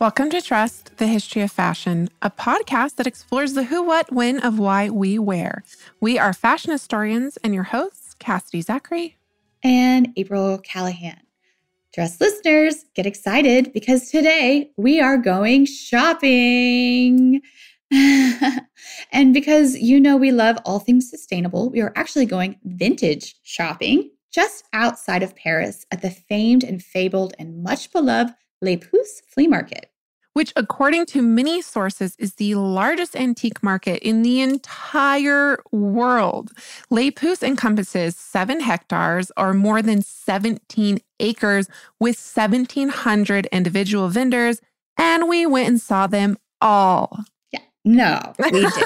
Welcome to Dressed, the History of Fashion, a podcast that explores the who, what, when of why we wear. We are fashion historians and your hosts, Cassidy Zachary and April Calahan. Dress listeners, get excited because today we are going shopping. and because you know we love all things sustainable, we are actually going vintage shopping just outside of Paris at the famed and fabled and much beloved Les Puces flea market. Which, according to many sources, is the largest antique market in the entire world. Les Puces encompasses seven hectares or more than 17 acres with 1,700 individual vendors, and we went and saw them all. Yeah. No, we didn't.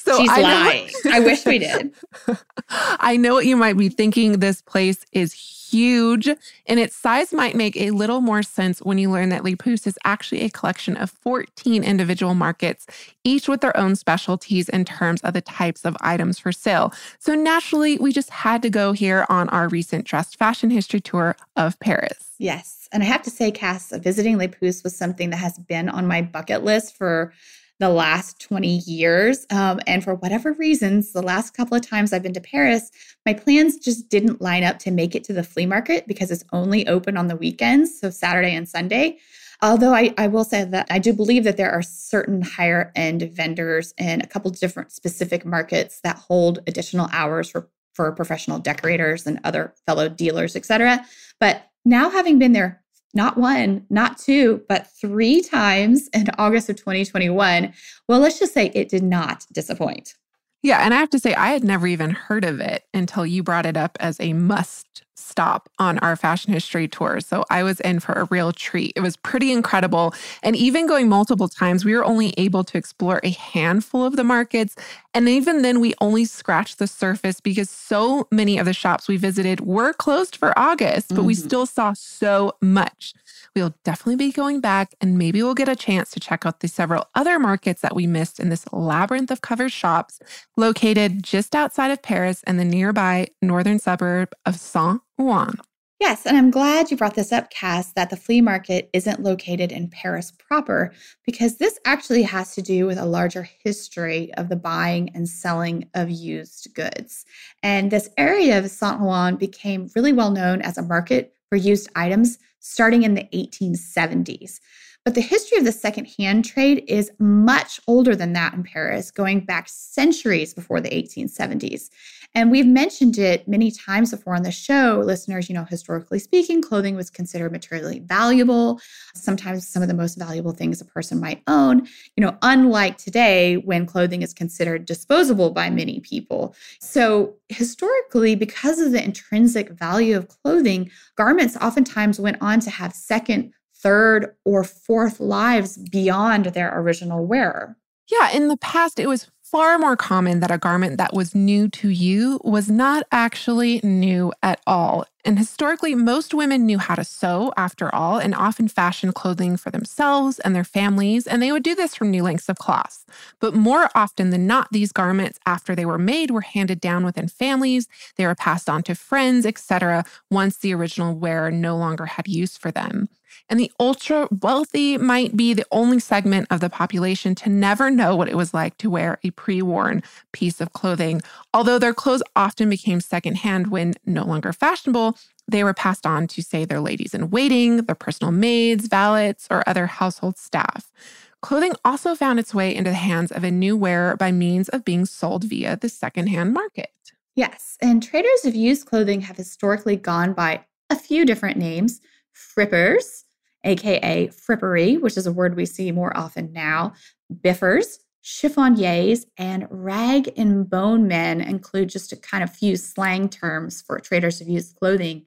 so She's I lying. I wish we did. I know what you might be thinking. This place is huge, and its size might make a little more sense when you learn that Puces is actually a collection of 14 individual markets, each with their own specialties in terms of the types of items for sale. So naturally, we just had to go here on our recent dressed fashion history tour of Paris. Yes. And I have to say, Cass, visiting Les Puces was something that has been on my bucket list for the last 20 years. Um, and for whatever reasons, the last couple of times I've been to Paris, my plans just didn't line up to make it to the flea market because it's only open on the weekends, so Saturday and Sunday. Although I, I will say that I do believe that there are certain higher end vendors in a couple different specific markets that hold additional hours for, for professional decorators and other fellow dealers, et cetera. But now, having been there not one, not two, but three times in August of 2021, well, let's just say it did not disappoint. Yeah. And I have to say, I had never even heard of it until you brought it up as a must stop on our fashion history tour. So I was in for a real treat. It was pretty incredible. And even going multiple times, we were only able to explore a handful of the markets. And even then, we only scratched the surface because so many of the shops we visited were closed for August, but mm-hmm. we still saw so much. We'll definitely be going back and maybe we'll get a chance to check out the several other markets that we missed in this labyrinth of covered shops located just outside of Paris and the nearby northern suburb of Saint Ouen. Yes, and I'm glad you brought this up, Cass, that the flea market isn't located in Paris proper, because this actually has to do with a larger history of the buying and selling of used goods. And this area of Saint Ouen became really well known as a market for used items starting in the 1870s. But the history of the secondhand trade is much older than that in Paris, going back centuries before the 1870s. And we've mentioned it many times before on the show. Listeners, you know, historically speaking, clothing was considered materially valuable, sometimes some of the most valuable things a person might own, you know, unlike today when clothing is considered disposable by many people. So, historically, because of the intrinsic value of clothing, garments oftentimes went on to have second, third, or fourth lives beyond their original wearer. Yeah, in the past, it was far more common that a garment that was new to you was not actually new at all. And historically, most women knew how to sew, after all, and often fashioned clothing for themselves and their families, and they would do this from new lengths of cloth. But more often than not, these garments, after they were made, were handed down within families, they were passed on to friends, etc., once the original wearer no longer had use for them. And the ultra wealthy might be the only segment of the population to never know what it was like to wear a pre worn piece of clothing. Although their clothes often became secondhand when no longer fashionable, they were passed on to, say, their ladies in waiting, their personal maids, valets, or other household staff. Clothing also found its way into the hands of a new wearer by means of being sold via the secondhand market. Yes, and traders of used clothing have historically gone by a few different names frippers, aka frippery, which is a word we see more often now, biffers, chiffoniers, and rag and bone men include just a kind of few slang terms for traders of used clothing.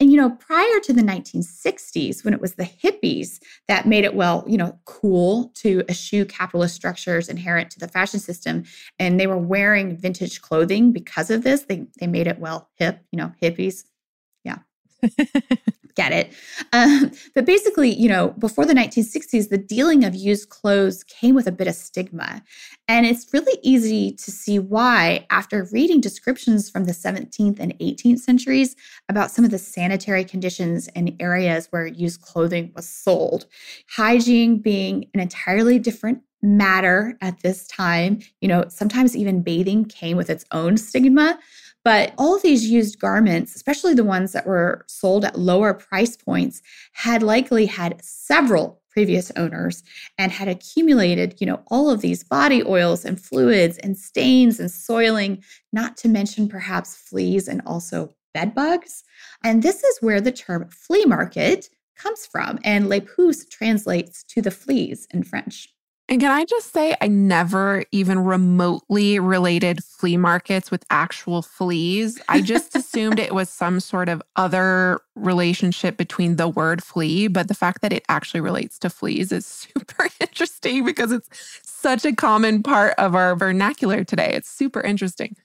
And, you know, prior to the 1960s, when it was the hippies that made it, well, you know, cool to eschew capitalist structures inherent to the fashion system, and they were wearing vintage clothing because of this, they, they made it, well, hip, you know, hippies. Get it. Um, but basically, you know, before the 1960s, the dealing of used clothes came with a bit of stigma. And it's really easy to see why after reading descriptions from the 17th and 18th centuries about some of the sanitary conditions in areas where used clothing was sold, hygiene being an entirely different matter at this time. You know, sometimes even bathing came with its own stigma. But all these used garments, especially the ones that were sold at lower price points, had likely had several previous owners and had accumulated, you know, all of these body oils and fluids and stains and soiling, not to mention perhaps fleas and also bed bugs. And this is where the term flea market comes from. And les puces translates to the fleas in French. And can I just say, I never even remotely related flea markets with actual fleas. I just assumed it was some sort of other relationship between the word flea, but the fact that it actually relates to fleas is super interesting because it's such a common part of our vernacular today. It's super interesting.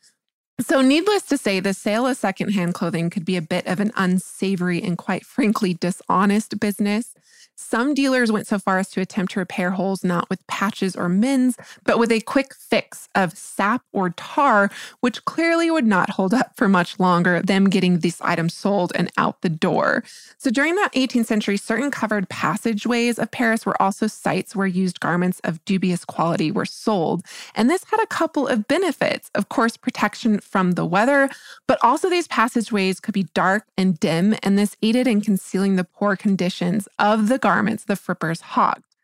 So, needless to say, the sale of secondhand clothing could be a bit of an unsavory and quite frankly dishonest business. Some dealers went so far as to attempt to repair holes not with patches or mends, but with a quick fix of sap or tar, which clearly would not hold up for much longer, them getting these items sold and out the door. So during that 18th century, certain covered passageways of Paris were also sites where used garments of dubious quality were sold. And this had a couple of benefits. Of course, protection from the weather, but also these passageways could be dark and dim, and this aided in concealing the poor conditions of the garments the frippers hogged.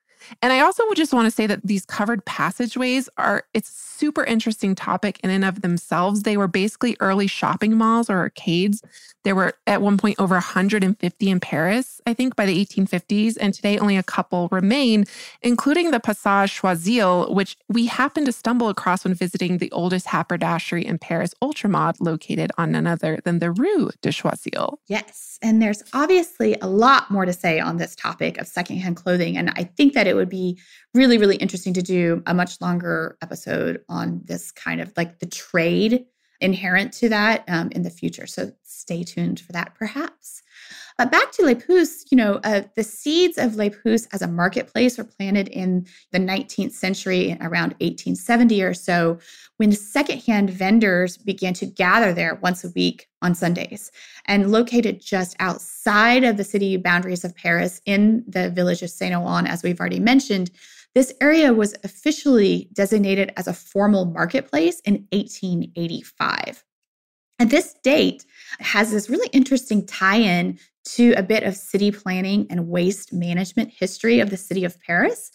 And I also would just want to say that these covered passageways are it's super interesting topic in and of themselves. They were basically early shopping malls or arcades. There were at one point over 150 in Paris, I think by the 1850s, and today only a couple remain, including the Passage Choiseul, which we happened to stumble across when visiting the oldest haberdashery in Paris, Ultramod, located on none other than the Rue de Choiseul. Yes, and there's obviously a lot more to say on this topic of secondhand clothing, and I think that it would be really, really interesting to do a much longer episode on this kind of like the trade inherent to that um, in the future. So stay tuned for that, perhaps. Uh, back to Les Puces, you know, uh, the seeds of Les Puces as a marketplace were planted in the 19th century, around 1870 or so, when secondhand vendors began to gather there once a week on Sundays. And located just outside of the city boundaries of Paris in the village of Saint Ouen, as we've already mentioned, this area was officially designated as a formal marketplace in 1885. And this date has this really interesting tie in to a bit of city planning and waste management history of the city of Paris.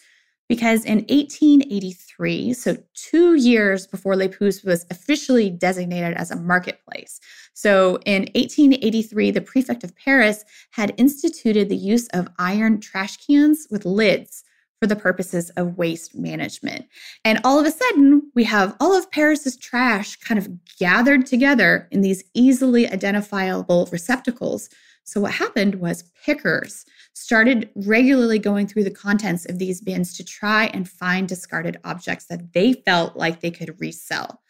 Because in 1883, so two years before Les Puces was officially designated as a marketplace, so in 1883, the prefect of Paris had instituted the use of iron trash cans with lids for the purposes of waste management. And all of a sudden, we have all of Paris's trash kind of gathered together in these easily identifiable receptacles. So, what happened was pickers started regularly going through the contents of these bins to try and find discarded objects that they felt like they could resell.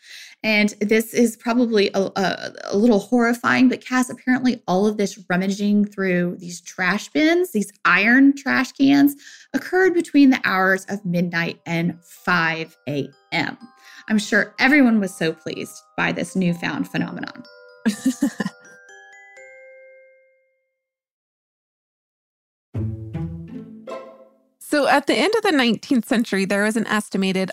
And this is probably a, a, a, little horrifying, but Cass, apparently all of this rummaging through these trash bins, these iron trash cans, occurred between the hours of midnight and 5 a.m. I'm sure everyone was so pleased by this newfound phenomenon. So at the end of the 19th century, there was an estimated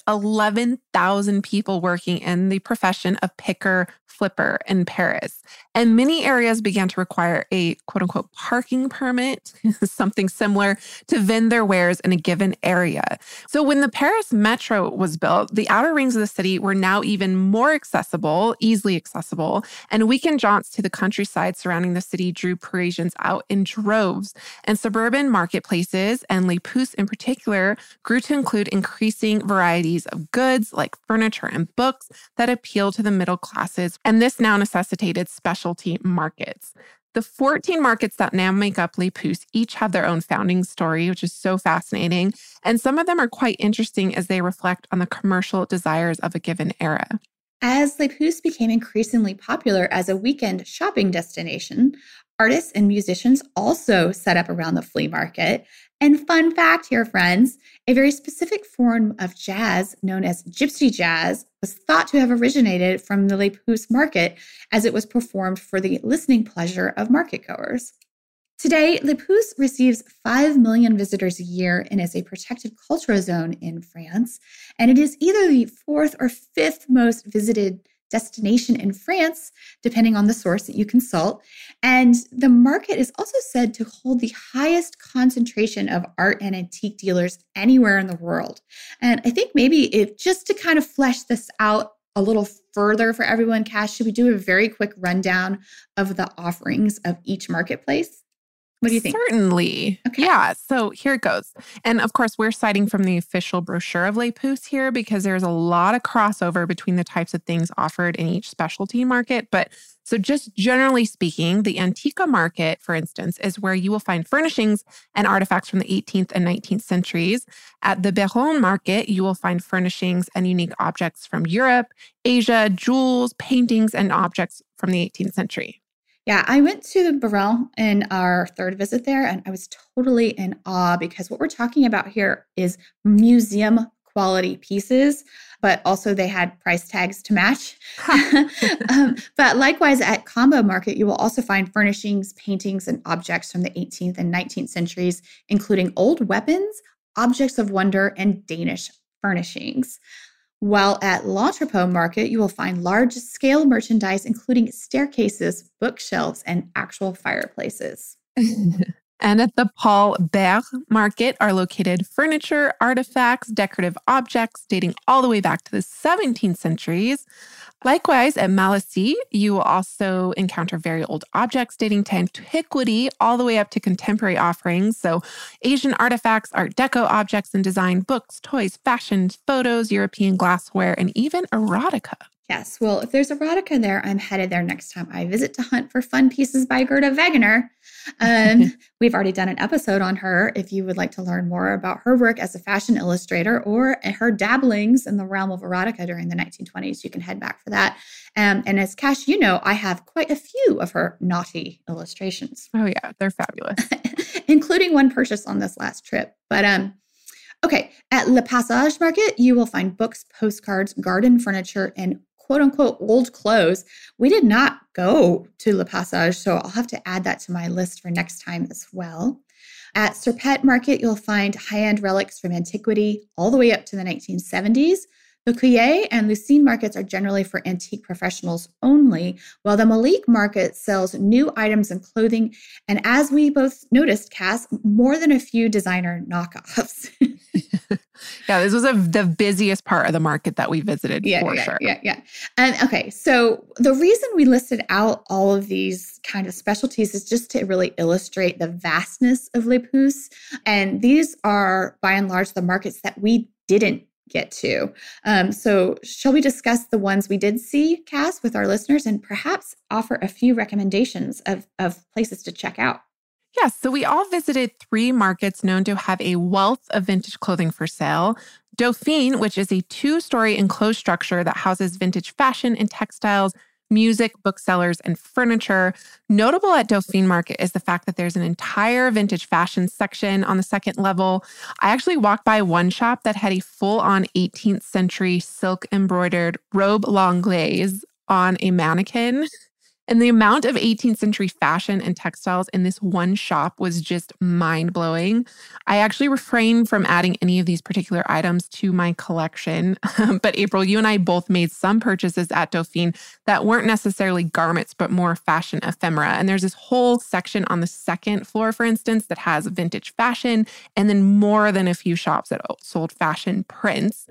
11,000 people working in the profession of picker flipper in Paris. And many areas began to require a quote unquote parking permit, something similar to vend their wares in a given area. So when the Paris metro was built, the outer rings of the city were now even more accessible, easily accessible, and weekend jaunts to the countryside surrounding the city drew Parisians out in droves. And suburban marketplaces, and Les Puces in particular, grew to include increasing varieties of goods like furniture and books that appeal to the middle classes and this now necessitated specialty markets. The 14 markets that now make up Les Puces each have their own founding story, which is so fascinating. And some of them are quite interesting as they reflect on the commercial desires of a given era. As Les Puces became increasingly popular as a weekend shopping destination, artists and musicians also set up around the flea market. And fun fact here, friends a very specific form of jazz known as gypsy jazz was thought to have originated from the Les Puces market as it was performed for the listening pleasure of marketgoers. Today, Les Puces receives 5 million visitors a year and is a protected cultural zone in France. And it is either the fourth or fifth most visited destination in France, depending on the source that you consult. And the market is also said to hold the highest concentration of art and antique dealers anywhere in the world. And I think maybe if just to kind of flesh this out a little further for everyone, Cass, should we do a very quick rundown of the offerings of each marketplace? What do you think? Certainly. Okay. Yeah. So here it goes. And of course, we're citing from the official brochure of Les Puces here because there's a lot of crossover between the types of things offered in each specialty market. But so, just generally speaking, the Antiqua market, for instance, is where you will find furnishings and artifacts from the 18th and 19th centuries. At the Biron market, you will find furnishings and unique objects from Europe, Asia, jewels, paintings, and objects from the 18th century. Yeah, I went to the Biron in our third visit there, and I was totally in awe because what we're talking about here is museum quality pieces, but also they had price tags to match. um, but likewise, at Cambo Market, you will also find furnishings, paintings, and objects from the 18th and 19th centuries, including old weapons, objects of wonder, and Danish furnishings. While at L'Entrepôt Market, you will find large scale merchandise, including staircases, bookshelves, and actual fireplaces. and at the Paul Bert Market are located furniture, artifacts, decorative objects dating all the way back to the 17th centuries, Likewise, at Malassis, you will also encounter very old objects dating to antiquity all the way up to contemporary offerings. So, Asian artifacts, Art Deco objects and design, books, toys, fashion, photos, European glassware, and even erotica. Yes, well, if there's erotica there, I'm headed there next time I visit to hunt for fun pieces by Gerda Wegener. Um, we've already done an episode on her. If you would like to learn more about her work as a fashion illustrator or her dabblings in the realm of erotica during the 1920s, you can head back for that. Um, and as Cash, you know, I have quite a few of her naughty illustrations. Oh yeah, they're fabulous, including one purchased on this last trip. But um, okay, at Le Passage Market, you will find books, postcards, garden furniture, and quote unquote old clothes. We did not go to Le Passage, so I'll have to add that to my list for next time as well. At Serpette Market, you'll find high end relics from antiquity all the way up to the 1970s. The Lécuyer and L'Usine markets are generally for antique professionals only, while the Malik market sells new items and clothing. And as we both noticed, Cass, more than a few designer knockoffs. yeah, this was a, the busiest part of the market that we visited yeah, for yeah, sure. Yeah, yeah. And okay, so the reason we listed out all of these kind of specialties is just to really illustrate the vastness of Les Puces. And these are by and large the markets that we didn't get to. Um, so, shall we discuss the ones we did see, Cass, with our listeners and perhaps offer a few recommendations of, of places to check out? Yes, so we all visited three markets known to have a wealth of vintage clothing for sale. Dauphine, which is a two story enclosed structure that houses vintage fashion and textiles, music, booksellers, and furniture. Notable at Dauphine Market is the fact that there's an entire vintage fashion section on the second level. I actually walked by one shop that had a full on 18th century silk embroidered robe l'anglaise on a mannequin. And the amount of 18th century fashion and textiles in this one shop was just mind blowing. I actually refrained from adding any of these particular items to my collection. but April, you and I both made some purchases at Dauphine that weren't necessarily garments, but more fashion ephemera. And there's this whole section on the second floor, for instance, that has vintage fashion, and then more than a few shops that sold fashion prints.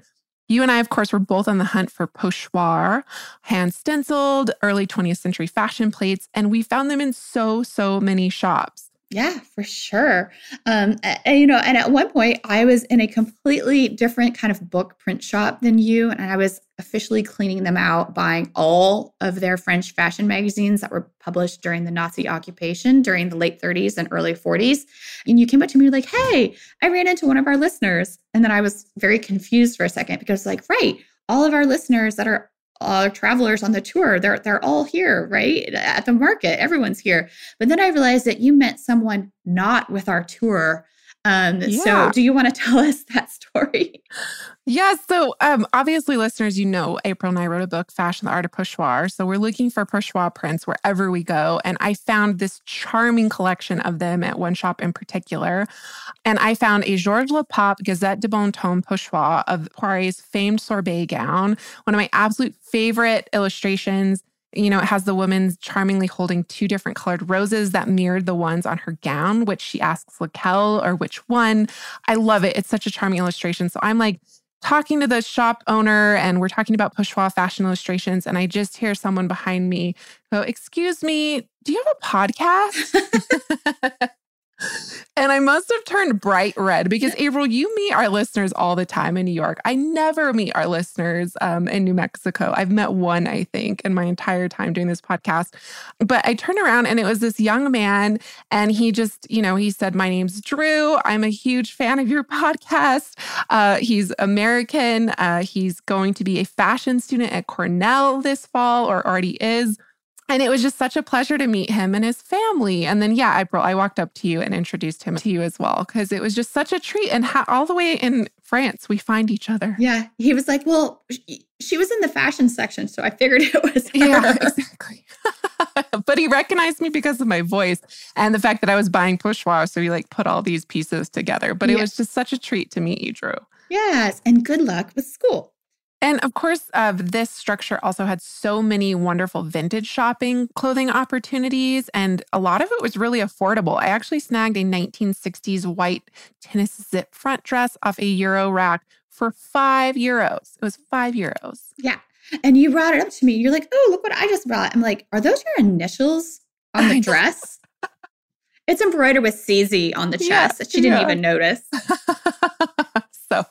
You and I, of course, were both on the hunt for pochoir, hand stenciled, early 20th century fashion plates, and we found them in so, so many shops. Yeah, for sure. Um, and, you know, and at one point I was in a completely different kind of book print shop than you, and I was officially cleaning them out, buying all of their French fashion magazines that were published during the Nazi occupation during the late 30s and early 40s. And you came up to me like, "Hey, I ran into one of our listeners," and then I was very confused for a second because, like, right, all of our listeners that are uh, travelers on the tour. They're they're all here, right at the market. Everyone's here. But then I realized that you meant someone not with our tour um, yeah. So, do you want to tell us that story? Yeah. So, um, obviously, listeners, you know, April and I wrote a book, Fashion, the Art of Pochoir. So, we're looking for Pochoir prints wherever we go. And I found this charming collection of them at one shop in particular. And I found a Georges Lepape Gazette du Bon Ton Pochoir of Poiret's famed sorbet gown, one of my absolute favorite illustrations. You know, it has the woman charmingly holding two different colored roses that mirrored the ones on her gown, which she asks Laquelle or which one. I love it. It's such a charming illustration. So I'm like talking to the shop owner and we're talking about Pochoir fashion illustrations. And I just hear someone behind me go, Excuse me, do you have a podcast? and I must have turned bright red because April, you meet our listeners all the time in New York. I never meet our listeners um, in New Mexico. I've met one, I think, in my entire time doing this podcast. But I turned around and it was this young man, and he just, you know, he said, "My name's Drew. I'm a huge fan of your podcast." Uh, he's American. Uh, he's going to be a fashion student at Cornell this fall, or already is. And it was just such a pleasure to meet him and his family. And then, yeah, April, I walked up to you and introduced him to you as well because it was just such a treat. And ha- all the way in France, we find each other. Yeah. He was like, well, she was in the fashion section. So I figured it was. Her. Yeah, exactly. but he recognized me because of my voice and the fact that I was buying Pochoir. So he like put all these pieces together. But it was just such a treat to meet you, Drew. Yes. And good luck with school. And of course, uh, this structure also had so many wonderful vintage shopping clothing opportunities, and a lot of it was really affordable. I actually snagged a 1960s white tennis zip front dress off a Euro rack for five euros. It was five euros. Yeah. And you brought it up to me. You're like, oh, look what I just brought. I'm like, are those your initials on the dress? it's embroidered with CZ on the chest. Yeah, she didn't yeah. even notice. so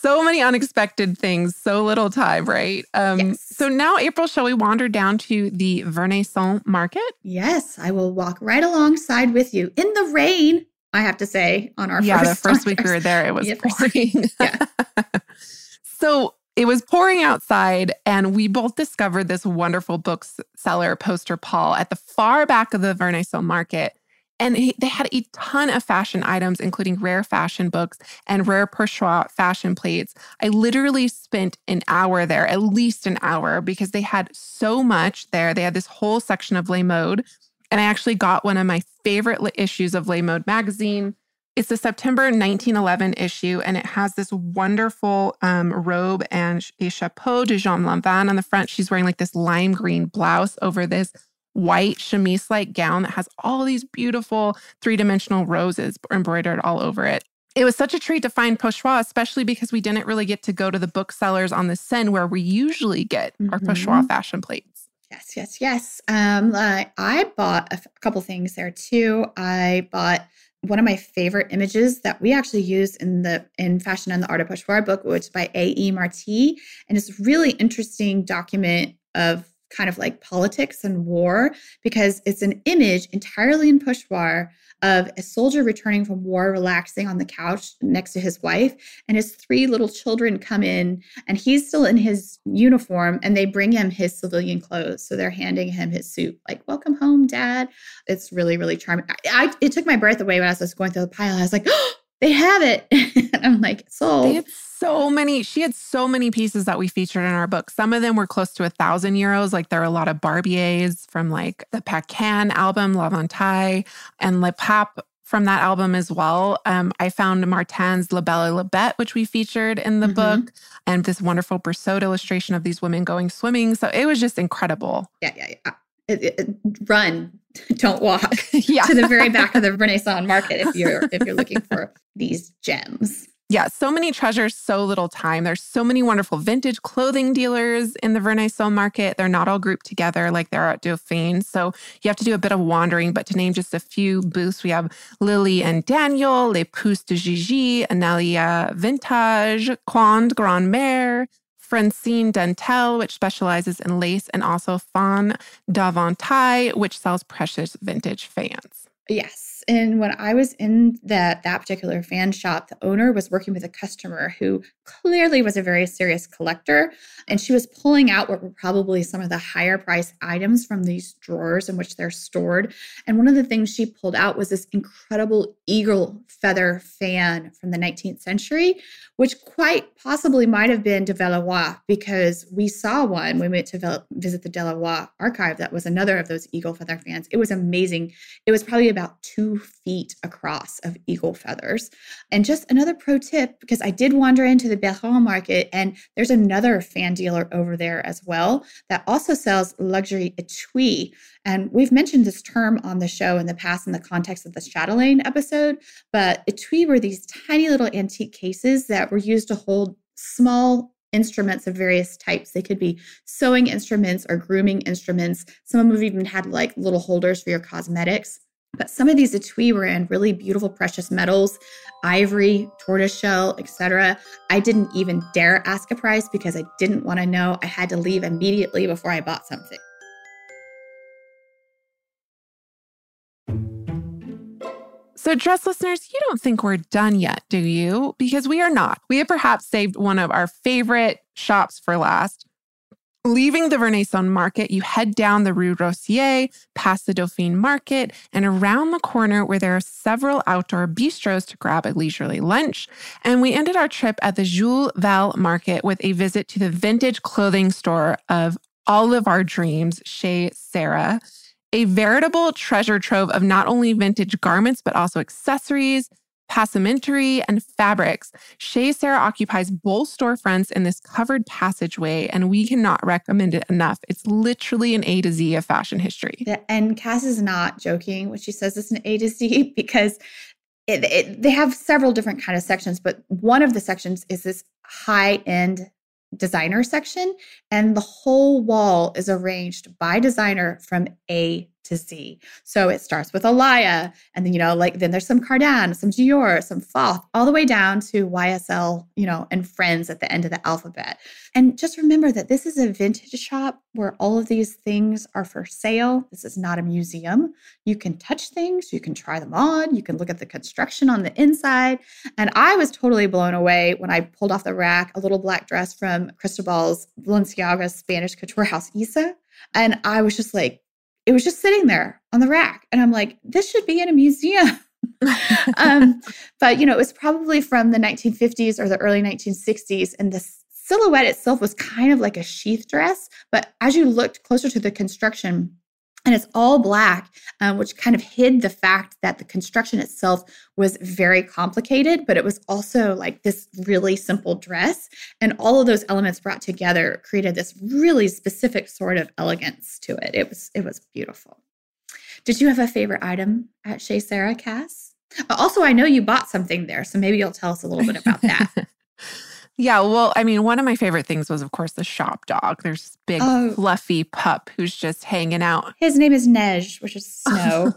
so many unexpected things, so little time, right? Um, yes. So now, April, shall we wander down to the Vernaison market? Yes, I will walk right alongside with you in the rain. I have to say, on our yeah, first the first week we were there, it was yeah, pouring. yeah. so it was pouring outside, and we both discovered this wonderful bookseller poster Paul at the far back of the Vernaison market and he, they had a ton of fashion items, including rare fashion books and rare Pochoir fashion plates. I literally spent an hour there, at least an hour, because they had so much there. They had this whole section of Le Mode. And I actually got one of my favorite issues of Le Mode magazine. It's the September 1911 issue, and it has this wonderful um, robe and a chapeau de Jean Lanvin on the front. She's wearing like this lime green blouse over this white chemise like gown that has all these beautiful three dimensional roses embroidered all over it. It was such a treat to find Pochoir, especially because we didn't really get to go to the booksellers on the Seine where we usually get mm-hmm. our Pochoir fashion plates. Yes, yes, yes. Um, uh, I bought a couple things there too. I bought one of my favorite images that we actually use in the in Fashion and the Art of Pochoir book, which is by A.E. Marty. And it's a really interesting document of kind of like politics and war because it's an image entirely in Pochoir of a soldier returning from war, relaxing on the couch next to his wife, and his three little children come in, and he's still in his uniform, and they bring him his civilian clothes. So they're handing him his suit, like "Welcome home, Dad." It's really, really charming. I, I it took my breath away when I was going through the pile. I was like, oh, "They have it!" and I'm like, "Sold." They had so many, she had so many pieces that we featured in our book. Some of them were close to a thousand euros. Like there are a lot of Barbiers from like the Paquin album, La and Lepape from that album as well. Um, I found Martin's La Belle et la Bête, which we featured in the mm-hmm. book, and this wonderful Brissaud illustration of these women going swimming. So it was just incredible. Yeah, yeah, yeah. It, it, run, don't walk yeah. to the very back of the Vernaison market if you're if you're looking for these gems. Yeah, so many treasures, so little time. There's so many wonderful vintage clothing dealers in the Vernaison market. They're not all grouped together like they're at Dauphine. So you have to do a bit of wandering. But to name just a few booths, we have Lily and Daniel, Les Puces de Gigi, Anelia Vintage, Quand Grand Mère, Francine Dentel, which specializes in lace, and also Fawn Davantai, which sells precious vintage fans. Yes. And when I was in that that particular fan shop, the owner was working with a customer who clearly was a very serious collector, and she was pulling out what were probably some of the higher price items from these drawers in which they're stored. And one of the things she pulled out was this incredible eagle feather fan from the 19th century, which quite possibly might have been Duvelleroy because we saw one when we went to visit the Duvelleroy archive. That was another of those eagle feather fans. It was amazing. It was probably about two feet across of eagle feathers. And just another pro tip because I did wander into the Biron market and there's another fan dealer over there as well that also sells luxury etui. And we've mentioned this term on the show in the past in the context of the chatelaine episode, but etui were these tiny little antique cases that were used to hold small instruments of various types. They could be sewing instruments or grooming instruments. Some of them even had like little holders for your cosmetics. But some of these etui were in really beautiful precious metals, ivory, tortoiseshell, etc. I didn't even dare ask a price because I didn't want to know. I had to leave immediately before I bought something. So, dress listeners, you don't think we're done yet, do you? Because we are not. We have perhaps saved one of our favorite shops for last. Leaving the Vernaison market, you head down the Rue Rossier, past the Dauphine market, and around the corner where there are several outdoor bistros to grab a leisurely lunch. And we ended our trip at the Jules Vallès market with a visit to the vintage clothing store of all of our dreams, Chez Sarah a veritable treasure trove of not only vintage garments, but also accessories, passementerie, and fabrics. Chez Sarah occupies both storefronts in this covered passageway, and we cannot recommend it enough. It's literally an A to Z of fashion history. And Cass is not joking when she says it's an A to Z because it, it, they have several different kind of sections, but one of the sections is this high end designer section, and the whole wall is arranged by designer from A to Z. So it starts with Alaïa, and then, you know, like then there's some Cardin, some Dior, some Fath, all the way down to YSL, you know, and friends at the end of the alphabet. And just remember that this is a vintage shop where all of these things are for sale. This is not a museum. You can touch things, you can try them on, you can look at the construction on the inside. And I was totally blown away when I pulled off the rack a little black dress from Cristobal's Balenciaga's Spanish couture house, EISA. And I was just like, it was just sitting there on the rack. And I'm like, this should be in a museum. um, but, you know, it was probably from the 1950s or the early 1960s. And the silhouette itself was kind of like a sheath dress. But as you looked closer to the construction, and it's all black, um, which kind of hid the fact that the construction itself was very complicated, but it was also like this really simple dress. And all of those elements brought together created this really specific sort of elegance to it. It was it was beautiful. Did you have a favorite item at Chez Sarah, Cass? Also, I know you bought something there, so maybe you'll tell us a little bit about that. Yeah, well, I mean, one of my favorite things was, of course, the shop dog. There's this big, oh. fluffy pup who's just hanging out. His name is Neige, which is snow.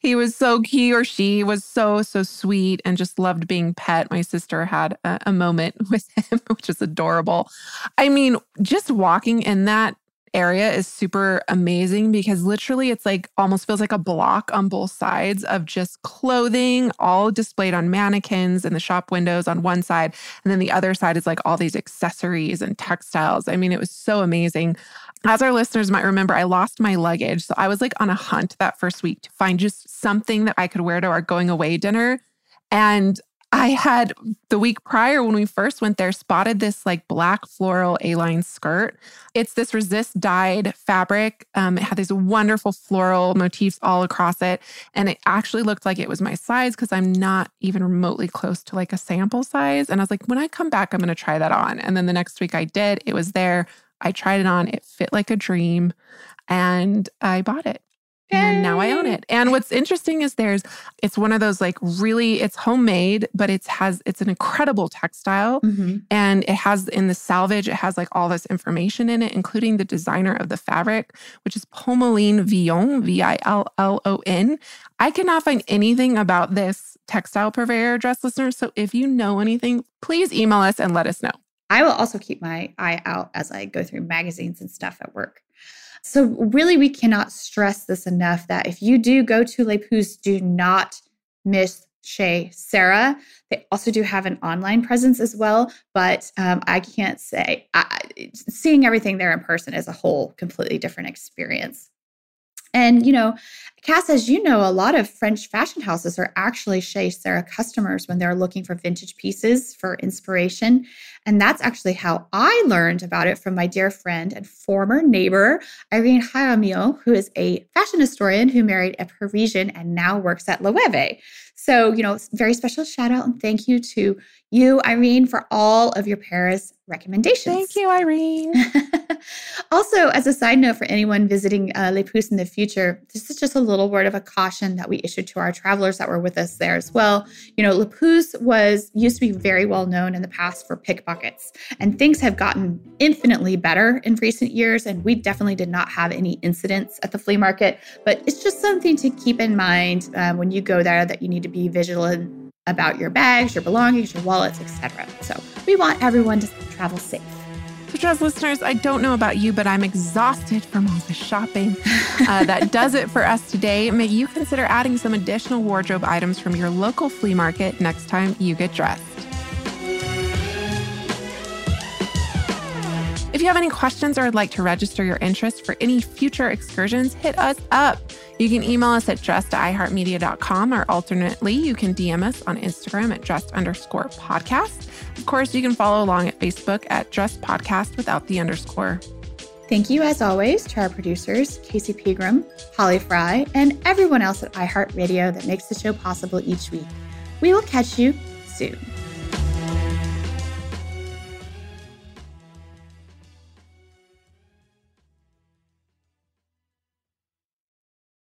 he was so, he or she was so, so sweet and just loved being pet. My sister had a, a moment with him, which is adorable. I mean, just walking in that area is super amazing because literally it's like almost feels like a block on both sides of just clothing, all displayed on mannequins in the shop windows on one side. And then the other side is like all these accessories and textiles. I mean, it was so amazing. As our listeners might remember, I lost my luggage. So I was like on a hunt that first week to find just something that I could wear to our going away dinner. And I had the week prior when we first went there spotted this like black floral A-line skirt. It's this resist dyed fabric. Um, it had these wonderful floral motifs all across it. And it actually looked like it was my size because I'm not even remotely close to like a sample size. And I was like, when I come back, I'm going to try that on. And then the next week I did. It was there. I tried it on. It fit like a dream and I bought it. And now I own it. And what's interesting is there's it's one of those like really it's homemade, but it has it's an incredible textile. Mm-hmm. And it has in the salvage, it has like all this information in it, including the designer of the fabric, which is Pomoline Villon, V-I-L-L-O-N. I cannot find anything about this textile purveyor dress listeners. So if you know anything, please email us and let us know. I will also keep my eye out as I go through magazines and stuff at work. So, really, we cannot stress this enough that if you do go to Les Puces, do not miss Chez Sarah. They also do have an online presence as well, but um, I can't say I, seeing everything there in person is a whole completely different experience. And, you know, Cass, as you know, a lot of French fashion houses are actually Chez Sarah customers when they're looking for vintage pieces for inspiration. And that's actually how I learned about it from my dear friend and former neighbor, Irene Jaramillo, who is a fashion historian who married a Parisian and now works at Loewe. So, you know, very special shout out and thank you to you, Irene, for all of your Paris recommendations. Thank you, Irene. also, as a side note for anyone visiting uh, Les in the future, this is just a little word of a caution that we issued to our travelers that were with us there as well. You know, Puces was used to be very well known in the past for pickpockets, and things have gotten infinitely better in recent years. And we definitely did not have any incidents at the flea market, but it's just something to keep in mind uh, when you go there that you need to be vigilant about your bags, your belongings, your wallets, etc. So we want everyone to travel safe. So, dress listeners, I don't know about you, but I'm exhausted from all the shopping. Uh, that does it for us today. May you consider adding some additional wardrobe items from your local flea market next time you get dressed. If you have any questions or would like to register your interest for any future excursions, hit us up. You can email us at dressed iheartmedia.com or alternately, you can DM us on Instagram at dressed underscore podcast. Of course, you can follow along at Facebook at dressed podcast without the underscore. Thank you, as always, to our producers, Casey Pegram, Holly Fry, and everyone else at iHeartRadio that makes the show possible each week. We will catch you soon.